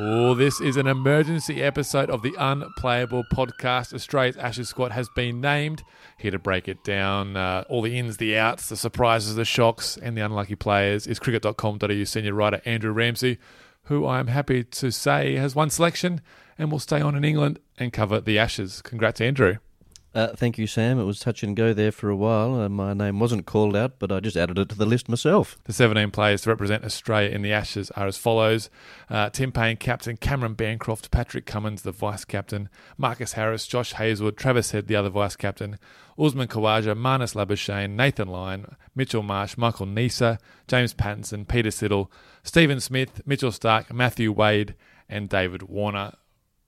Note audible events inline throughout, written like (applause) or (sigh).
Oh, this is an emergency episode of the Unplayable Podcast. Australia's Ashes squad has been named. Here to break it down, uh, all the ins, the outs, the surprises, the shocks, and the unlucky players is cricket.com.au senior writer Andrew Ramsey, who I'm happy to say has one selection and will stay on in England and cover the Ashes. Congrats, Andrew. Uh, thank you, Sam. It was touch and go there for a while. Uh, my name wasn't called out, but I just added it to the list myself. The 17 players to represent Australia in the Ashes are as follows uh, Tim Paine, captain, Cameron Bancroft, Patrick Cummins, the vice captain, Marcus Harris, Josh Hazlewood, Travis Head, the other vice captain, Usman Khawaja, Marnus Labuschagne, Nathan Lyon, Mitchell Marsh, Michael Neser, James Pattinson, Peter Siddle, Stephen Smith, Mitchell Starc, Matthew Wade, and David Warner.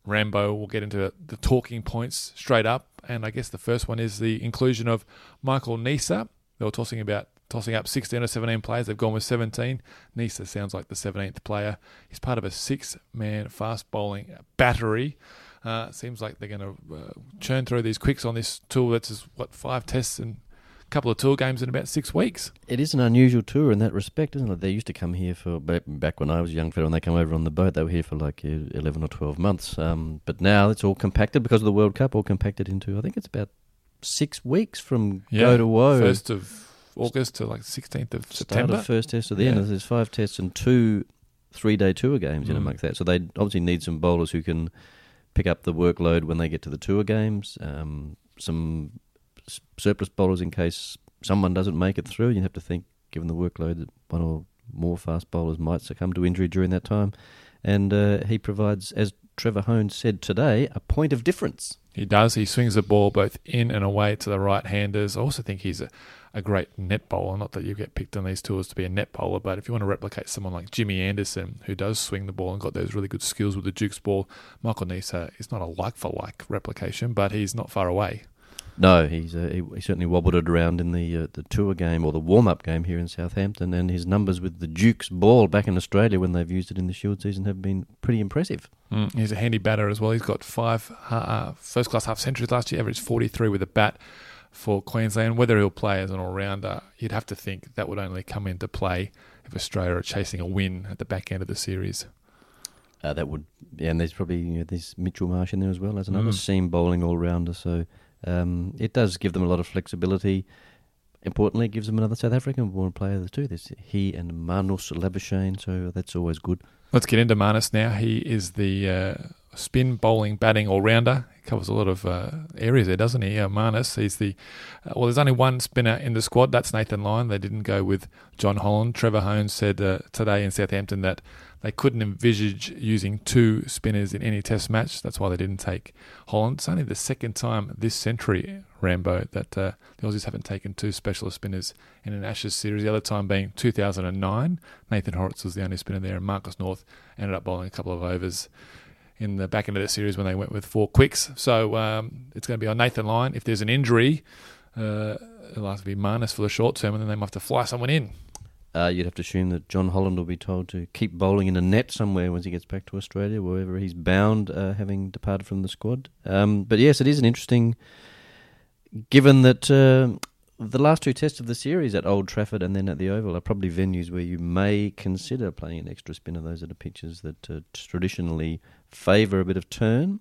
Rambo. We'll get into the talking points straight up, and I guess the first one is the inclusion of Michael Neser. They were tossing about tossing up 16 or 17 players. They've gone with 17. Neser sounds like the 17th player. He's part of a six-man fast bowling battery. Uh, seems like they're going to uh, churn through these quicks on this tour. That's what five tests and couple of tour games in about six weeks. It is an unusual tour in that respect, isn't it? They used to come here for back when I was a young fellow, when they come over on the boat, they were here for like eleven or twelve months. Um, but now it's all compacted because of the World Cup, all compacted into I think it's about six weeks from yeah, go to woe. First of August to like sixteenth of September. Of first test to the yeah. end. There's five tests and two three-day tour games mm. in amongst that. So they obviously need some bowlers who can pick up the workload when they get to the tour games. Um, some surplus bowlers in case someone doesn't make it through. You have to think, given the workload, that one or more fast bowlers might succumb to injury during that time. And uh, he provides, as Trevor Hohns said today, a point of difference. He does. He swings the ball both in and away to the right handers. I also think he's a, a great net bowler. Not that you get picked on these tours to be a net bowler, but if you want to replicate someone like Jimmy Anderson, who does swing the ball and got those really good skills with the Duke's ball, Michael Neser is not a like for like replication, but he's not far away. No, he's uh, he, he, certainly wobbled it around in the uh, the tour game or the warm up game here in Southampton, and his numbers with the Duke's ball back in Australia when they've used it in the Shield season have been pretty impressive. Mm, he's a handy batter as well. He's got five uh, first class half centuries last year, averaged forty three with a bat for Queensland. Whether he'll play as an all rounder, you'd have to think that would only come into play if Australia are chasing a win at the back end of the series. Uh, that would, yeah, and there's probably you know, there's Mitchell Marsh in there as well as another mm. seam bowling all rounder. So um, it does give them a lot of flexibility. Importantly, it gives them another South African born player too. There's he and Marnus Labuschagne, so that's always good. Let's get into Marnus now. He is the uh, spin, bowling, batting all rounder. He covers a lot of uh, areas there, doesn't he? Uh, Marnus. He's the uh, well. There's only one spinner in the squad. That's Nathan Lyon. They didn't go with Jon Holland. Trevor Hohns said uh, today in Southampton that they couldn't envisage using two spinners in any test match. That's why they didn't take Holland. It's only the second time this century, Rambo, that uh, the Aussies haven't taken two specialist spinners in an Ashes series. The other time being 2009. Nathan Hauritz was the only spinner there, and Marcus North ended up bowling a couple of overs in the back end of the series when they went with four quicks. So um, it's going to be on Nathan Lyon. If there's an injury, uh, it'll have to be Marnus for the short term, and then they might have to fly someone in. Uh, you'd have to assume that Jon Holland will be told to keep bowling in a net somewhere once he gets back to Australia, wherever he's bound, uh, having departed from the squad. Um, but yes, it is an interesting, given that uh, the last two tests of the series at Old Trafford and then at the Oval are probably venues where you may consider playing an extra spinner. Those are the pitches that uh, traditionally favour a bit of turn.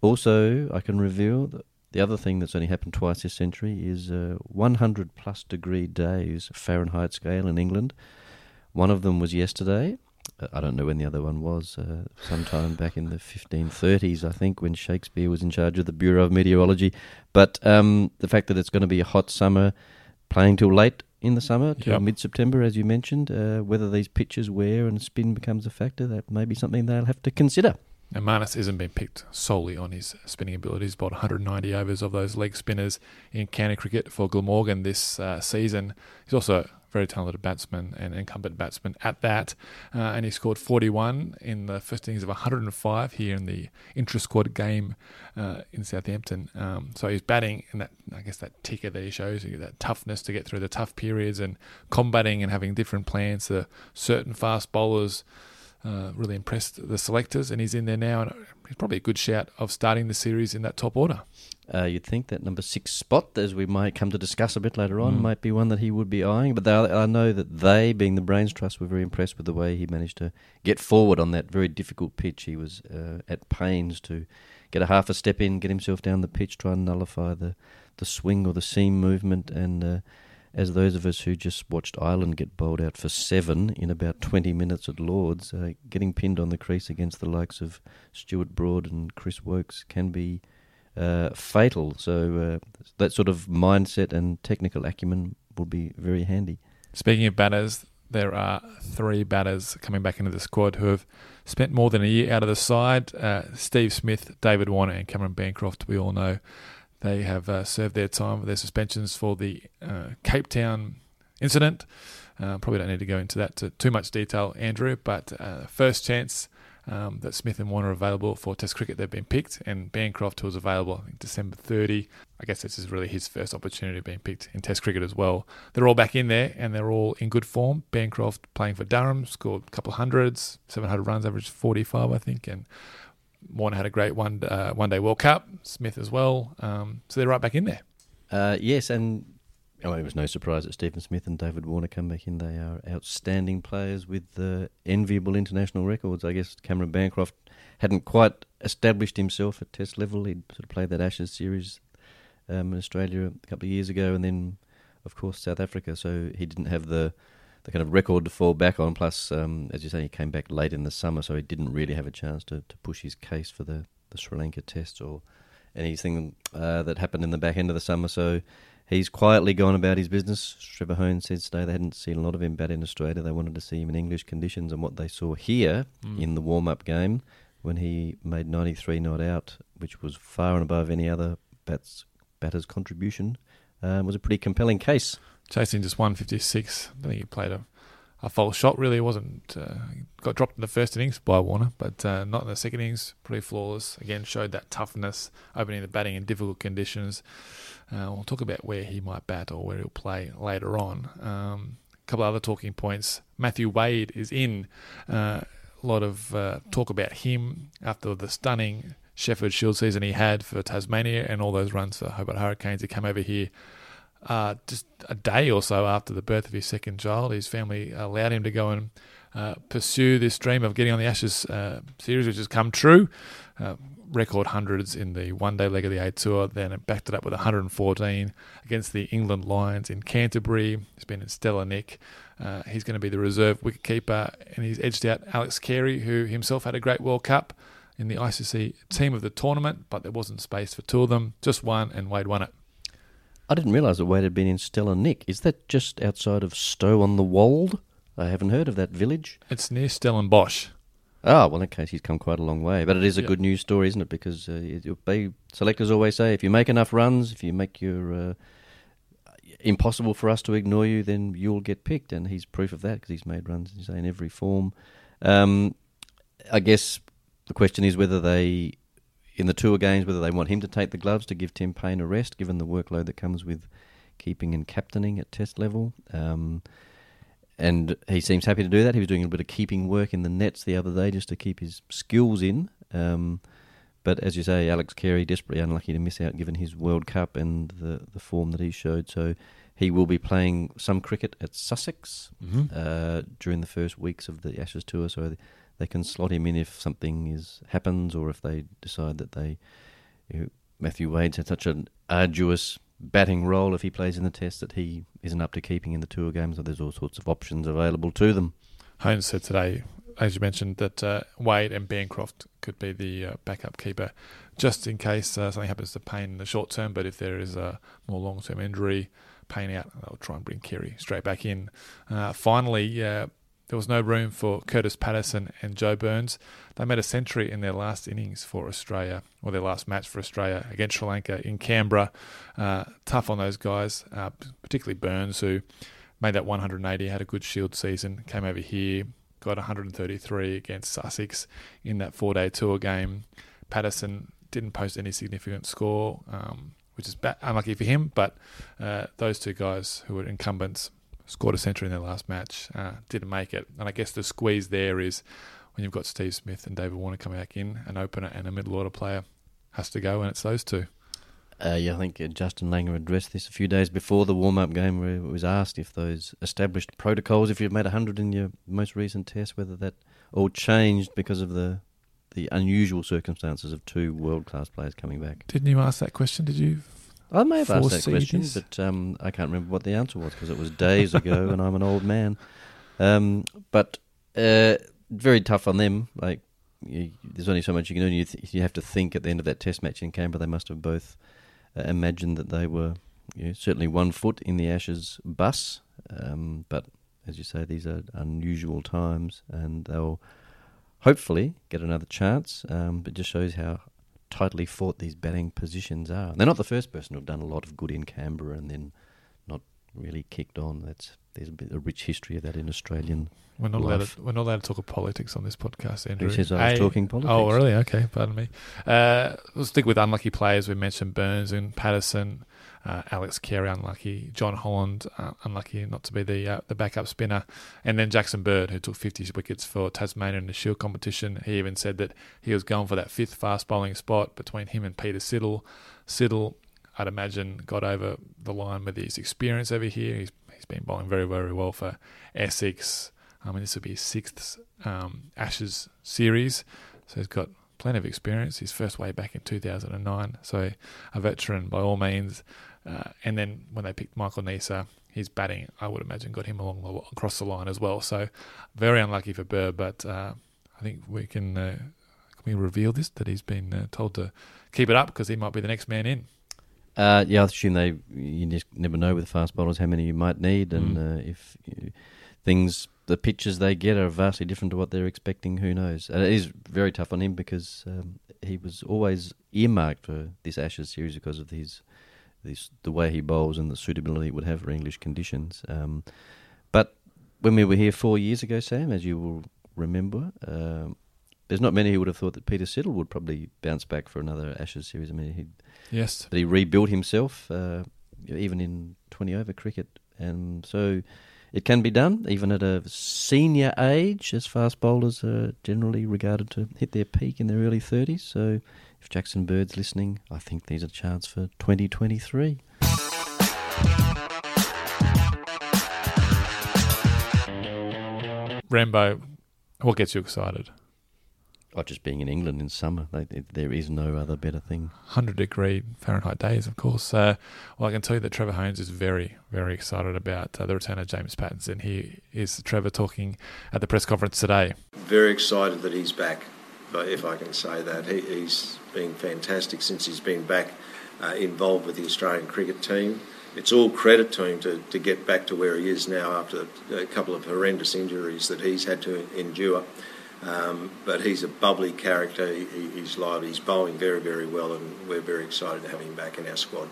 Also, I can reveal that the other thing that's only happened twice this century is uh, 100 plus degree days Fahrenheit scale in England. One of them was yesterday. Uh, I don't know when the other one was. Uh, sometime back in the 1530s, I think, when Shakespeare was in charge of the Bureau of Meteorology. But um, the fact that it's going to be a hot summer, playing till late in the summer till Yep. mid September, as you mentioned. Uh, whether these pitches wear and spin becomes a factor, that may be something they'll have to consider. And Marnus isn't being picked solely on his spinning abilities. Bought 190 overs of those leg spinners in county cricket for Glamorgan this uh, season. He's also a very talented batsman and incumbent batsman at that. Uh, and he scored 41 in the first innings of 105 here in the intra-squad game uh, in Southampton. Um, so he's batting and that I guess that ticker that he shows that toughness to get through the tough periods and combating and having different plans to certain fast bowlers uh, really impressed the selectors, and he's in there now. And he's probably a good shout of starting the series in that top order. Uh, you'd think that number six spot, as we might come to discuss a bit later on, Mm. might be one that he would be eyeing. But they, I know that they, being the Brains Trust, were very impressed with the way he managed to get forward on that very difficult pitch. He was uh, at pains to get a half a step in, get himself down the pitch, try and nullify the, the swing or the seam movement. And uh, as those of us who just watched Ireland get bowled out for seven in about 20 minutes at Lords, uh, getting pinned on the crease against the likes of Stuart Broad and Chris Woakes can be uh, fatal. So uh, that sort of mindset and technical acumen will be very handy. Speaking of batters, there are three batters coming back into the squad who have spent more than a year out of the side. Uh, Steve Smith, David Warner, and Cameron Bancroft. We all know they have uh, served their time with their suspensions for the uh, Cape Town incident. Uh, probably don't need to go into that to too much detail, Andrew. But uh, first chance um, that Smith and Warner are available for Test cricket, they've been picked, and Bancroft, who was available I think December 30. I guess this is really his first opportunity of being picked in Test cricket as well. They're all back in there, and they're all in good form. Bancroft playing for Durham, scored a couple of hundreds, 700 runs, averaged 45, I think, and Warner had a great one uh, one day World Cup. Smith as well, um, so they're right back in there. Uh, yes, and oh, it was no surprise that Stephen Smith and David Warner come back in. They are outstanding players with uh, enviable international records. I guess Cameron Bancroft hadn't quite established himself at Test level. He'd sort of played that Ashes series um, in Australia a couple of years ago, and then, of course, South Africa. So he didn't have the the kind of record to fall back on. Plus, um, as you say, he came back late in the summer, so he didn't really have a chance to, to push his case for the, the Sri Lanka Test or anything uh, that happened in the back end of the summer. So he's quietly gone about his business. Trevor Hohns said today they hadn't seen a lot of him bat in Australia. They wanted to see him in English conditions, and what they saw here Mm. in the warm up game when he made 93 not out, which was far and above any other bats, batter's contribution, um, was a pretty compelling case. Chasing just 156. I think he played a, a false shot, really. It wasn't. Uh, got dropped in the first innings by Warner, but uh, not in the second innings. Pretty flawless. Again, showed that toughness, opening the batting in difficult conditions. Uh, we'll talk about where he might bat or where he'll play later on. Um, a couple other talking points. Matthew Wade is in. Uh, a lot of uh, talk about him after the stunning Sheffield Shield season he had for Tasmania and all those runs for Hobart Hurricanes. He came over here uh, just a day or so after the birth of his second child. His family allowed him to go and uh, pursue this dream of getting on the Ashes uh, series, which has come true. Uh, record hundreds in the one day leg of the A Tour, then it backed it up with 114 against the England Lions in Canterbury. He's been in Stella Nick. Uh, he's going to be the reserve wicketkeeper, and he's edged out Alex Carey, who himself had a great World Cup in the ICC team of the tournament, but there wasn't space for two of them, just one, and Wade won it. I didn't realise that Wade had been in Stella Nick. Is that just outside of Stowe on the Wold? I haven't heard of that village. It's near Stellenbosch. Ah, well, in that case, he's come quite a long way. But it is a Yeah. good news story, isn't it? Because uh, it- they, selectors always say if you make enough runs, if you make your uh, impossible for us to ignore you, then you'll get picked. And he's proof of that because he's made runs, say, in every form. Um, I guess the question is whether they, in the tour games, whether they want him to take the gloves to give Tim Paine a rest, given the workload that comes with keeping and captaining at Test level. Um, and he seems happy to do that. He was doing a bit of keeping work in the nets the other day just to keep his skills in. Um, but as you say, Alex Carey desperately unlucky to miss out given his World Cup and the the form that he showed. So he will be playing some cricket at Sussex Mm-hmm. uh, during the first weeks of the Ashes tour. So they, can slot him in if something is happens or if they decide that they you know, Matthew Wade's had such an arduous batting role if he plays in the test that he isn't up to keeping in the tour games. So there's all sorts of options available to them. Hohns said today, as you mentioned, that uh, Wade and Bancroft could be the uh, backup keeper, just in case uh, something happens to Paine in the short term. But if there is a more long term injury, Paine out. They'll try and bring Carey straight back in. Uh, finally, there was no room for Kurtis Patterson and Joe Burns. They made a century in their last innings for Australia, or their last match for Australia against Sri Lanka in Canberra. Uh, tough on those guys, uh, particularly Burns, who made that 180, had a good Shield season, came over here, got 133 against Sussex in that four-day tour game. Patterson didn't post any significant score, um, which is unlucky for him. But uh, those two guys who were incumbents scored a century in their last match, uh, didn't make it. And I guess the squeeze there is when you've got Steve Smith and David Warner coming back in, an opener and a middle order player has to go, and it's those two. Uh, yeah, I think uh, Justin Langer addressed this a few days before the warm up game, where it was asked if those established protocols, if you've made 100 in your most recent test, whether that all changed because of the the unusual circumstances of two world class players coming back. Didn't you ask that question? Did you? I may have asked that question, but um, I can't remember what the answer was because it was days ago and I'm an old man. Um, but uh, very tough on them. Like, you, there's only so much you can do. You, th- you have to think at the end of that test match in Canberra, they must have both uh, imagined that they were you know, certainly one foot in the Ashes bus. Um, but as you say, these are unusual times, and they'll hopefully get another chance. Um, but it just shows how tightly fought these batting positions are. They're not the first person who've done a lot of good in Canberra and then not really kicked on. That's there's a, bit, a rich history of that in Australian. We're not allowed. Life. To, we're not allowed to talk of politics on this podcast, Andrew. Who says I was A- talking politics? Oh, really? Okay, pardon me. Uh, we'll stick with unlucky players. We mentioned Burns and Patterson, uh, Alex Carey unlucky, Jon Holland uh, unlucky not to be the uh, the backup spinner, and then Jackson Bird who took 50 wickets for Tasmania in the Shield competition. He even said that he was going for that fifth fast bowling spot between him and Peter Siddle. Siddle, I'd imagine, got over the line with his experience over here. He's he's been bowling very very well for Essex. I mean, this will be his sixth um, Ashes series, so he's got plenty of experience. His first way back in 2009, so a veteran by all means. Uh, and then when they picked Michael Neser, his batting, I would imagine, got him along the, across the line as well. So very unlucky for Burr, but uh, I think we can uh, can we reveal this that he's been uh, told to keep it up because he might be the next man in. Uh, yeah, I assume they you just never know with fast bowlers how many you might need, and Mm. uh, if you, things the pitches they get are vastly different to what they're expecting, who knows? And it is very tough on him because um, he was always earmarked for this Ashes series because of his this the way he bowls and the suitability it would have for English conditions. Um, but when we were here four years ago, Sam, as you will remember. Um, there's not many who would have thought that Peter Siddle would probably bounce back for another Ashes series. I mean, he Yes, that he rebuilt himself, uh, even in 20 over cricket. And so it can be done, even at a senior age, as fast bowlers are generally regarded to hit their peak in their early 30s. So if Jackson Bird's listening, I think there's a chance for 2023. Rambo. What gets you excited? Oh, just being in England in summer, there- there is no other better thing. 100 degree Fahrenheit days, of course. Uh, well, I can tell you that Trevor Hohns is very, very excited about uh, the return of James Pattinson. He is Trevor talking at the press conference today. very excited that he's back, if I can say that. He, he's been fantastic since he's been back uh, involved with the Australian cricket team. It's all credit to him to, to get back to where he is now after a couple of horrendous injuries that he's had to endure. Um, but he's a bubbly character, he, he's lively, he's bowling very, very well, and we're very excited to have him back in our squad.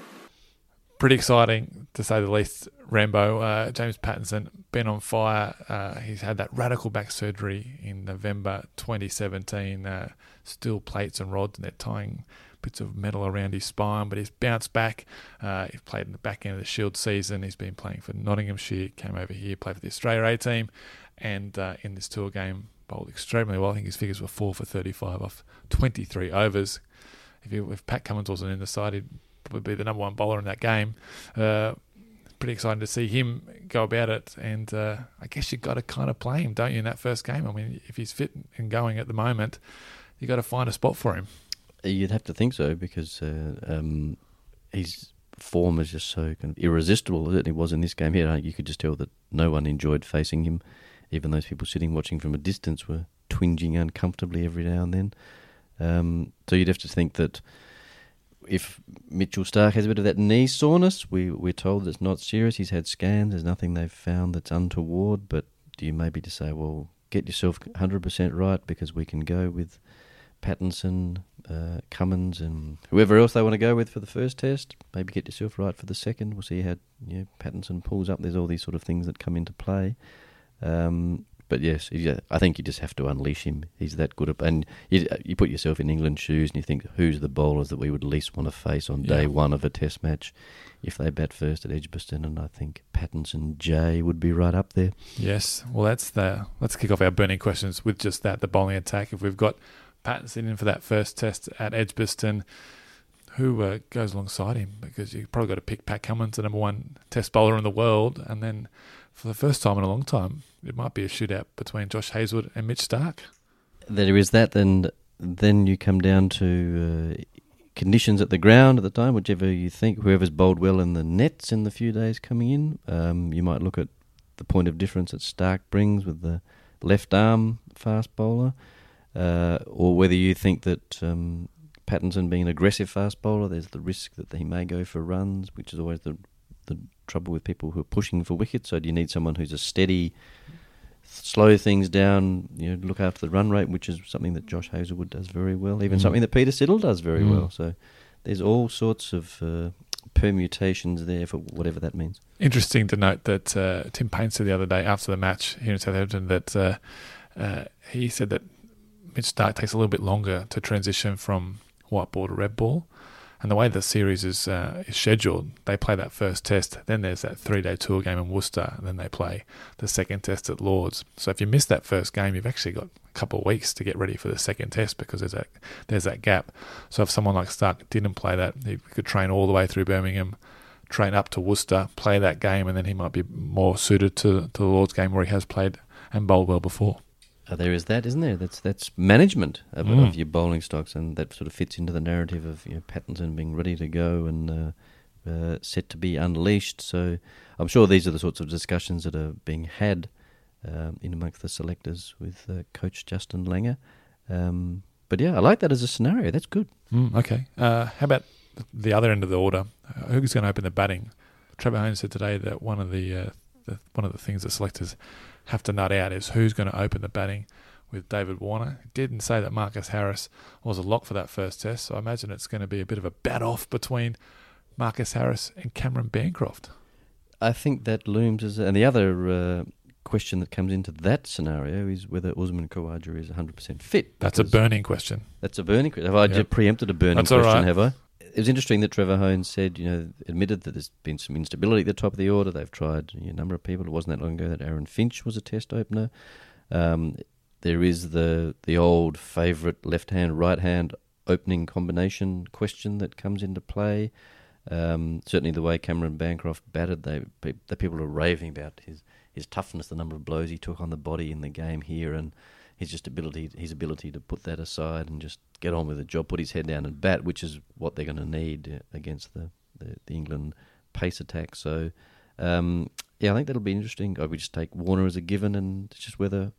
Pretty exciting, to say the least. Rambo, uh, James Pattinson, been on fire. Uh, he's had that radical back surgery in November 2017. Still plates and rods, and they're tying bits of metal around his spine, but he's bounced back. Uh, he's played in the back end of the Shield season. He's been playing for Nottinghamshire, came over here, played for the Australia A team, and uh, in this tour game, bowled extremely well. I think his figures were 4 for 35 off 23 overs. If, you, if Pat Cummins wasn't in the side, he'd probably be the number one bowler in that game. Uh, pretty exciting to see him go about it, and uh, I guess you've got to kind of play him, don't you, in that first game? I mean, if he's fit and going at the moment, you got to find a spot for him. You'd have to think so because uh, um, his form is just so kind of irresistible. It certainly was in this game here. You could just tell that no one enjoyed facing him. Even those people sitting watching from a distance were twinging uncomfortably every now and then. Um, so you'd have to think that if Mitchell Starc has a bit of that knee soreness, we we're told it's not serious. He's had scans. There's nothing they've found that's untoward. But do you maybe to say, well, get yourself 100% right because we can go with Pattinson, uh, Cummins, and whoever else they want to go with for the first test. Maybe get yourself right for the second. We'll see how you know, Pattinson pulls up. There's all these sort of things that come into play. Um, but yes, I think you just have to unleash him. He's that good. At, and you, you put yourself in England's shoes and you think, who's the bowlers that we would least want to face on day yeah. one of a test match if they bat first at Edgbaston? And I think Pattinson Jay would be right up there. Yes. Well, that's the let's kick off our burning questions with just that the bowling attack. If we've got Pattinson in for that first test at Edgbaston, who uh, goes alongside him? Because you've probably got to pick Pat Cummins, the number one test bowler in the world, and then for the first time in a long time, it might be a shootout between Josh Hazlewood and Mitch Starc. There is that, and then you come down to uh, conditions at the ground at the time, whichever you think, whoever's bowled well in the nets in the few days coming in. Um, you might look at the point of difference that Starc brings with the left arm fast bowler, uh, or whether you think that um, Pattinson being an aggressive fast bowler, there's the risk that he may go for runs, which is always the the trouble with people who are pushing for wickets. So do you need someone who's a steady, slow things down, you know, look after the run rate, which is something that Josh Hazlewood does very well, even mm. something that Peter Siddle does very mm. well. So there's all sorts of uh, permutations there for whatever that means. Interesting to note that uh, Tim Paine said the other day after the match here in Southampton that uh, uh he said that Mitch Starc takes a little bit longer to transition from white ball to red ball. And the way the series is, uh, is scheduled, they play that first test, then there's that three day tour game in Worcester, and then they play the second test at Lords. So if you miss that first game, you've actually got a couple of weeks to get ready for the second test because there's that there's that gap. So if someone like Starc didn't play that, he could train all the way through Birmingham, train up to Worcester, play that game, and then he might be more suited to, to the Lords game where he has played and bowled well before. Uh, there is that, isn't there? That's that's management of, mm. of, your bowling stocks, and that sort of fits into the narrative of you know, Pattinson being ready to go and uh, uh, set to be unleashed. So I'm sure these are the sorts of discussions that are being had um, in amongst the selectors with uh, Coach Justin Langer. Um, but yeah, I like that as a scenario. That's good. Mm, okay. Uh, how about the other end of the order? Uh, who's going to open the batting? Trevor Hohns said today that one of the, the one of the things the selectors have to nut out is who's going to open the batting with David Warner. He didn't say that Marcus Harris was a lock for that first test, so I imagine it's going to be a bit of a bat off between Marcus Harris and Cameron Bancroft. I think that looms as, and the other uh, question that comes into that scenario is whether Usman Khawaja is 100% fit. That's a burning question. That's a burning question. Have I yep. preempted a burning That's question, have I? It was interesting that Trevor Hohns said, you know, admitted that there's been some instability at the top of the order. They've tried you know, a number of people. It wasn't that long ago that Aaron Finch was a test opener. Um, there is the the old favourite left hand right hand opening combination question that comes into play. Um, certainly, the way Cameron Bancroft batted, they the people are raving about his his toughness, the number of blows he took on the body in the game here, and his just ability his ability to put that aside and just get on with the job, put his head down and bat, which is what they're going to need uh, against the, the, the England pace attack. So, um, yeah, I think that'll be interesting. I would just take Warner as a given, and just whether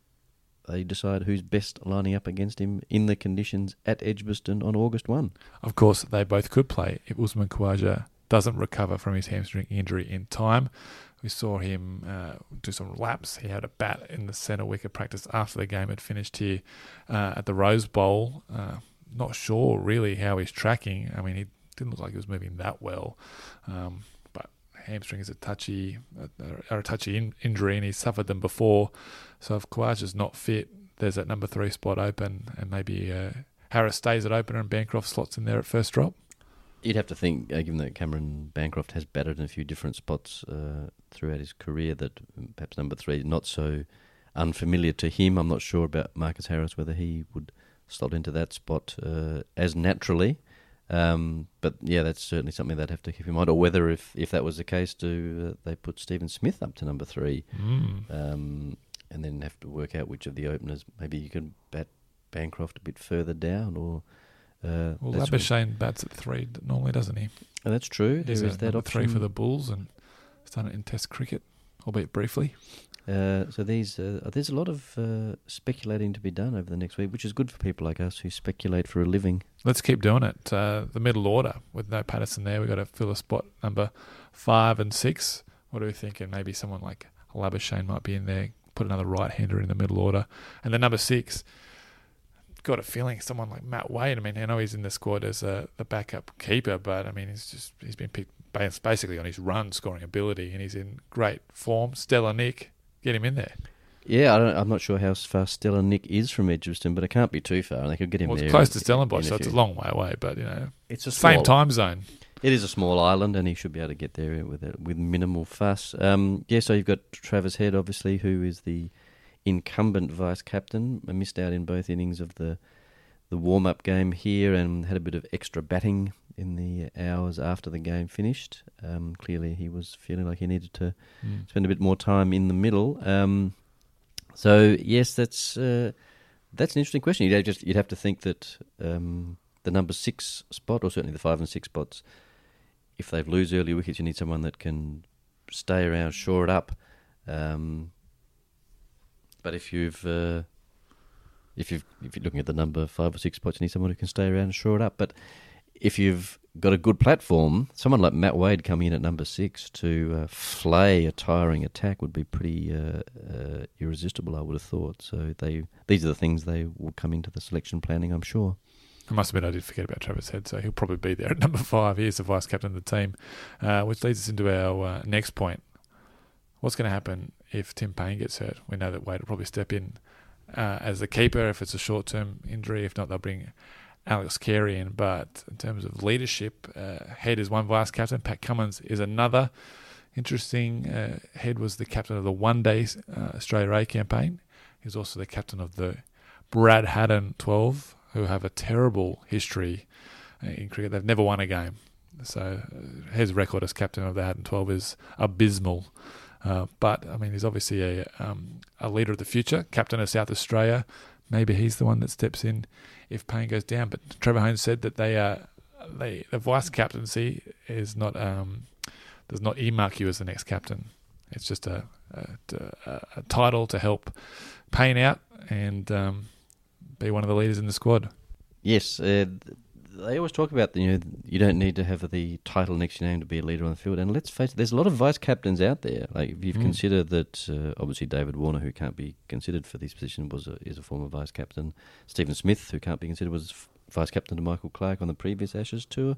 they decide who's best lining up against him in the conditions at Edgbaston on August 1. Of course, they both could play if Usman Khawaja doesn't recover from his hamstring injury in time. We saw him uh, do some laps. He had a bat in the centre wicket practice after the game had finished here uh, at the Rose Bowl. Uh, not sure really how he's tracking. I mean, he didn't look like he was moving that well. Um, but hamstring is a touchy, a, a touchy in, injury, and he's suffered them before. So if is not fit, there's that number three spot open, and maybe uh, Harris stays at opener and Bancroft slots in there at first drop. You'd have to think, uh, given that Cameron Bancroft has batted in a few different spots uh, throughout his career, that perhaps number three is not so unfamiliar to him. I'm not sure about Marcus Harris whether he would slot into that spot uh, as naturally. Um, but yeah, that's certainly something they'd have to keep in mind. Or whether, if, if that was the case, do uh, they put Stephen Smith up to number three, mm. um, and then have to work out which of the openers maybe you can bat Bancroft a bit further down, or uh, well, Labuschagne bats at three normally, doesn't he? Oh, that's true. He's there is that option. three for the Bulls, and he's done it in Test cricket. albeit briefly. Uh, so these uh, there's a lot of uh, speculating to be done over the next week, which is good for people like us who speculate for a living. Let's keep doing it. Uh, the middle order with no Patterson there, we've got to fill a spot number five and six. What are we thinking? Maybe someone like Labuschagne might be in there. Put another right-hander in the middle order, and then number six. Got a feeling someone like Matt Wade. I mean, I know he's in the squad as a, the backup keeper, but I mean, he's just he's been picked basically on his run scoring ability, and he's in great form. Stella Nick, get him in there. Yeah, I am not sure how far Stella Nick is from Edgbaston, but it can't be too far. And they could get him well, there. It's close to Stellenbosch, so it's a long way away. But you know, it's a small, same time zone. It is a small island, and he should be able to get there with it, with minimal fuss. Um, yeah, so you've got Travis Head, obviously, who is the incumbent vice captain. Missed out in both innings of the the warm up game here, and had a bit of extra batting in the hours after the game finished. Um, clearly, he was feeling like he needed to mm. spend a bit more time in the middle. Um, so yes, that's uh, that's an interesting question. You'd have, just you'd have to think that um, the number six spot, or certainly the five and six spots, if they lose early wickets, you need someone that can stay around, shore it up. Um, but if you've uh, if you've if you're looking at the number five or six spots, you need someone who can stay around and shore it up. But if you've got a good platform, someone like Matt Wade coming in at number six to uh, flay a tiring attack would be pretty uh, uh, irresistible. I would have thought. So they these are the things they will come into the selection planning. I'm sure. I must admit, I did forget about Travis Head, so he'll probably be there at (laughs) number five. He is the vice captain of the team, uh, which leads us into our uh, next point. What's going to happen if Tim Paine gets hurt? We know that Wade will probably step in uh, as the keeper if it's a short term injury. If not, they'll bring Alex Carey in. But in terms of leadership, uh, Head is one vice captain, Pat Cummins is another. Interesting, uh, Head was the captain of the one day uh, Australia A campaign. He's also the captain of the Brad Haddin 12, who have a terrible history uh, in cricket. They've never won a game. So uh, his record as captain of the Haddin 12 is abysmal. Uh, but I mean, he's obviously a um, a leader of the future, captain of South Australia. Maybe he's the one that steps in if Paine goes down. But Trevor Hohns said that they are they the vice captaincy is not um, does not earmark you as the next captain. It's just a a, a, a title to help Paine out and um, be one of the leaders in the squad. Yes, uh, they always talk about you know you don't need to have the title next to your name to be a leader on the field. And let's face it, there's a lot of vice captains out there. Like if you've mm. considered that, uh, obviously David Warner, who can't be considered for this position, was a, is a former vice captain. Stephen Smith, who can't be considered, was vice captain to Michael Clarke on the previous Ashes tour.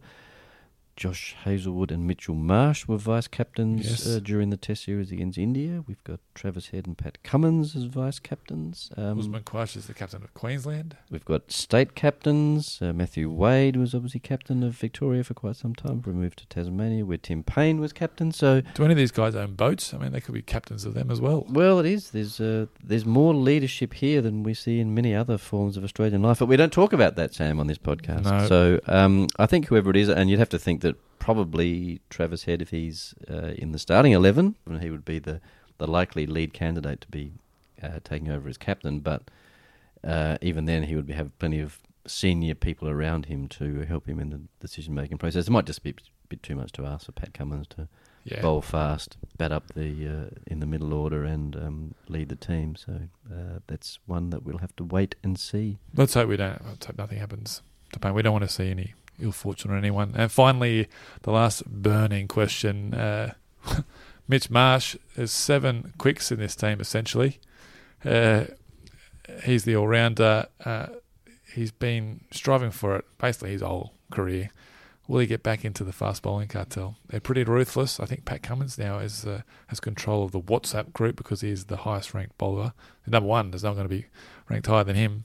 Josh Hazlewood and Mitchell Marsh were vice captains yes. uh, during the Test series against India. We've got Travis Head and Pat Cummins as vice captains. Um, Usman Khawaja is the captain of Queensland. We've got state captains. Uh, Matthew Wade was obviously captain of Victoria for quite some time, removed to Tasmania, where Tim Paine was captain. So, do any of these guys own boats? I mean, they could be captains of them as well. Well, it is. There's uh, there's more leadership here than we see in many other forms of Australian life, but we don't talk about that, Sam, on this podcast. No. So, um, I think whoever it is, and you'd have to think probably Travis Head if he's uh, in the starting eleven. He would be the, the likely lead candidate to be uh, taking over as captain. But uh, even then, he would have plenty of senior people around him to help him in the decision making process. It might just be a bit too much to ask for Pat Cummins to yeah. bowl fast, bat up the uh, in the middle order, and um, lead the team. So uh, that's one that we'll have to wait and see. Let's hope we don't. Let's hope nothing happens. We don't want to see any ill fortune on anyone. And finally, the last burning question. Uh, (laughs) Mitch Marsh has seven quicks in this team, essentially. Uh, he's the all rounder. Uh, he's been striving for it basically his whole career. Will he get back into the fast bowling cartel? They're pretty ruthless. I think Pat Cummins now is, uh, has control of the WhatsApp group because he's the highest ranked bowler. Number one, there's not going to be ranked higher than him.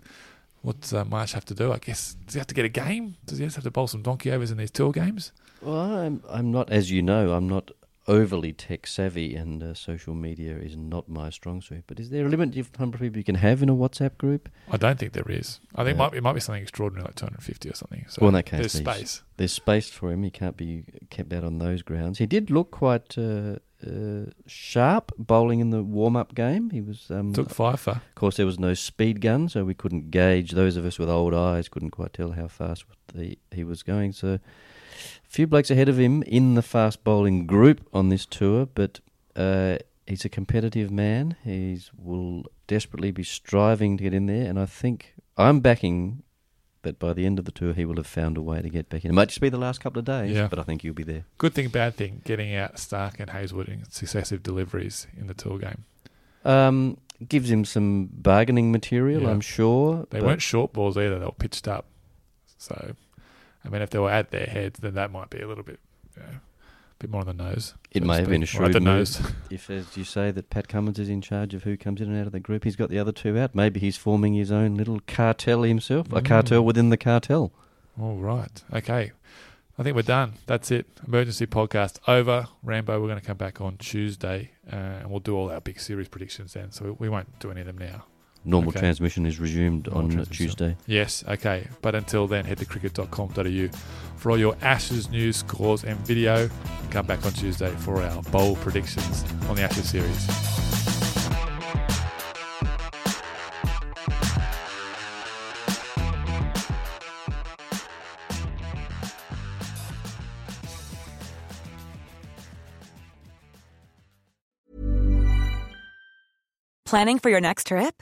What's uh, Marsh have to do? I guess does he have to get a game? Does he just have to bowl some donkey overs in these tour games? Well, I'm I'm not, as you know, I'm not overly tech savvy, and uh, social media is not my strong suit. But is there a limit to how many people you can have in a WhatsApp group? I don't think there is. I think uh, it, might, it might be something extraordinary, like 250 or something. So well, in that case, there's space. There's space for him. He can't be kept out on those grounds. He did look quite uh, uh, sharp bowling in the warm up game. He was um, took for. Of course, there was no speed gun, so we couldn't gauge. Those of us with old eyes couldn't quite tell how fast the, he was going. So, a few blokes ahead of him in the fast bowling group on this tour, but uh, he's a competitive man. He will desperately be striving to get in there, and I think I'm backing that by the end of the tour he will have found a way to get back in. It might just be the last couple of days, Yeah. but I think he'll be there. Good thing, bad thing, getting out Starc and Hazlewood in successive deliveries in the tour game. Um, gives him some bargaining material, Yeah. I'm sure. They but- weren't short balls either; they were pitched up. So, I mean, if they were at their heads, then that might be a little bit, you know, a bit more on the nose. It so may have been a speak, or at shrewd the nose. (laughs) If, as you say, that Pat Cummins is in charge of who comes in and out of the group, he's got the other two out. Maybe he's forming his own little cartel himself, a Mm. cartel within the cartel. All right. Okay. I think we're done. That's it. Emergency podcast over. Rambo, we're going to come back on Tuesday uh, and we'll do all our big series predictions then. So we, we won't do any of them now. Normal Okay. transmission is resumed Normal on uh. Tuesday. Yes. Okay. But until then, head to cricket.com.au for all your Ashes news, scores, and video. Come back on Tuesday for our bowl predictions on the Ashes series. Planning for your next trip?